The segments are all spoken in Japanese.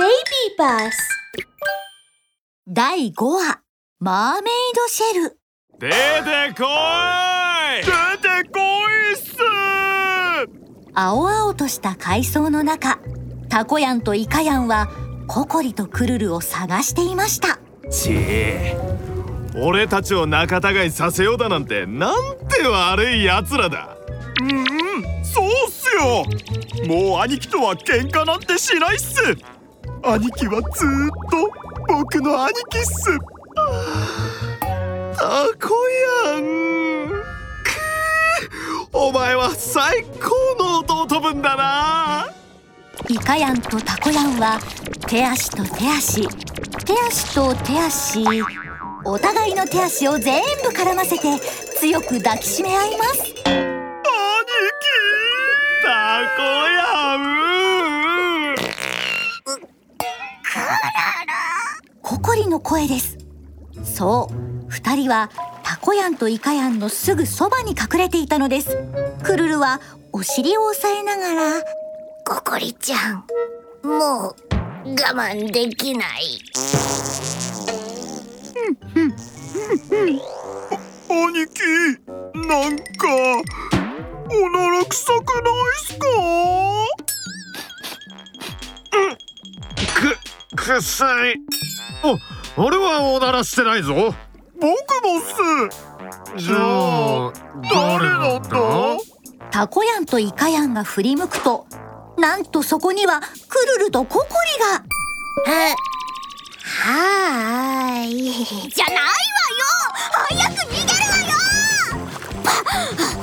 ベイビーバス。第5話マーメイドシェル。出てこい！出てこいっす！青々とした海藻の中タコヤンとイカヤンはココリとクルルを探していました。ちえ俺たちを仲違いさせようだなんてなんて悪い奴らだ。うんそうっすよ。もう兄貴とは喧嘩なんてしないっす兄貴はずーっと僕の兄貴っす。タコヤンくー。お前は最高の弟分だな。イカヤンとタコヤンは手足と手足。手足と手足。お互いの手足を全部絡ませて強く抱きしめ合います。兄貴。タコヤンの声です。そう二人はタコヤンとイカヤンのすぐそばに隠れていたのです。クルルはお尻を押さえながらココリちゃんもう我慢できない。兄貴なんかおなら臭くないっすか？く、くさい。お、俺はおならしてないぞ。僕もっす。じゃあ、誰なんだ？タコヤンとイカヤンが振り向くとなんとそこにはクルルとココリが。ははーい。じゃないわよ！早く逃げるわよ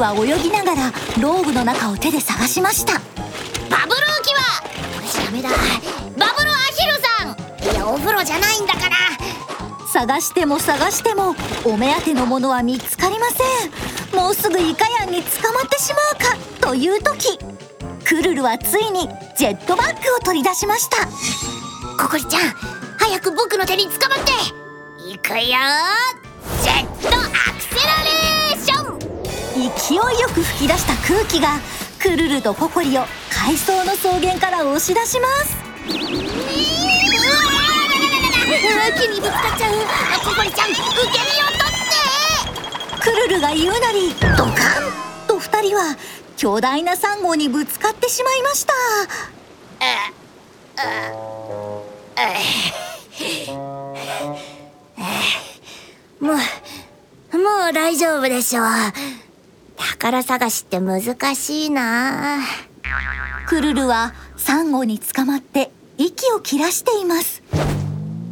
は泳ぎながらローブの中を手で探しました。バブル浮き輪これダメだ。バブルアヒルさん。いやお風呂じゃないんだから。探しても探してもお目当てのものは見つかりません。もうすぐイカヤンに捕まってしまうかという時クルルはついにジェットバッグを取り出しました。ココリちゃん早く僕の手に捕まって。いくよジェットアクセ勢いよく吹き出した空気がクルルとココリを海藻の草原から押し出します。うわ木にぶつかっちゃう。ココリちゃん受け身を取って。クルルが言うなりドカンと二人は巨大なサンゴにぶつかってしまいました。もうもう大丈夫でしょう。宝探しって難しいな。クルルはサンゴに捕まって息を切らしています。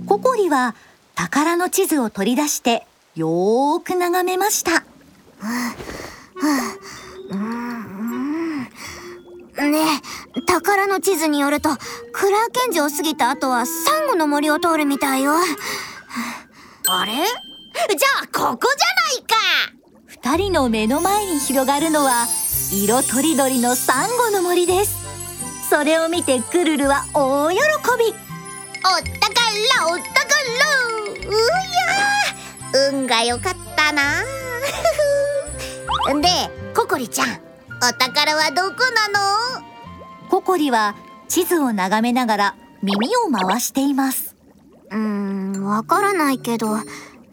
ココリは宝の地図を取り出してよーく眺めました。ねえ宝の地図によるとクラーケンジを過ぎた後はサンゴの森を通るみたいよ。あれ？じゃあここじゃないか二人の目の前に広がるのは色とりどりのサンゴの森です。それを見てクルルは大喜び。お宝お宝うや運が良かったな。でココリちゃんお宝はどこなの？ココリは地図を眺めながら耳を回しています。うーんわからないけど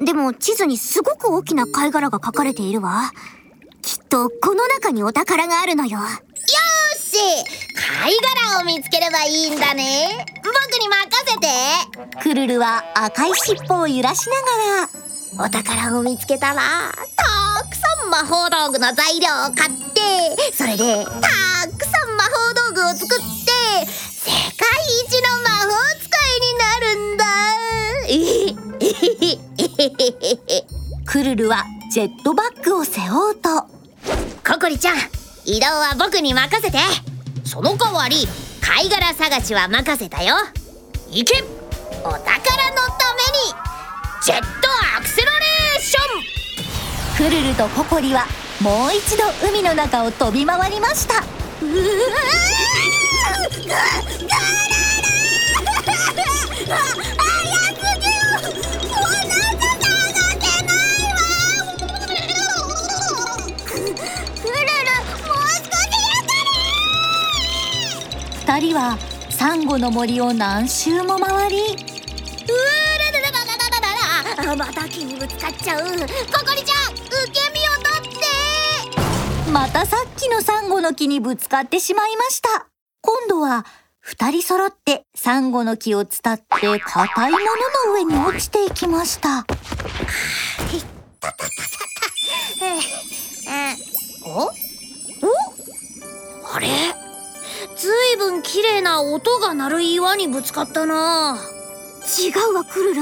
でも地図にすごく大きな貝殻が書かれているわ。きっとこの中にお宝があるのよ。よし！貝殻を見つければいいんだね。僕に任せて。クルルは赤い尻尾を揺らしながらお宝を見つけたらたくさん魔法道具の材料を買ってそれでたくさん魔法道具を作ってルルはジェットバッグを背負うと。ココリちゃん移動は僕に任せて。その代わり貝殻探しは任せたよ。行け。お宝のためにジェットアクセラレーション。クルルとココリはもう一度海の中を飛び回りました。うわ早サンゴの森を何周も回りうーらららららららまた木にぶつかっちゃうココリちゃん受け身を取ってまたさっきのサンゴの木にぶつかってしまいました今度は二人揃ってサンゴの木を伝って硬いものの上に落ちていきましたあれ麗な音が鳴る岩にぶつかったな。違うわクルル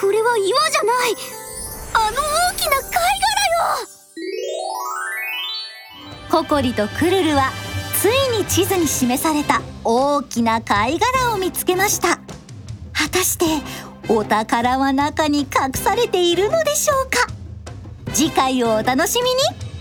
これは岩じゃない。あの大きな貝殻よ。ココリとクルルはついに地図に示された大きな貝殻を見つけました。果たしてお宝は中に隠されているのでしょうか。次回をお楽しみに。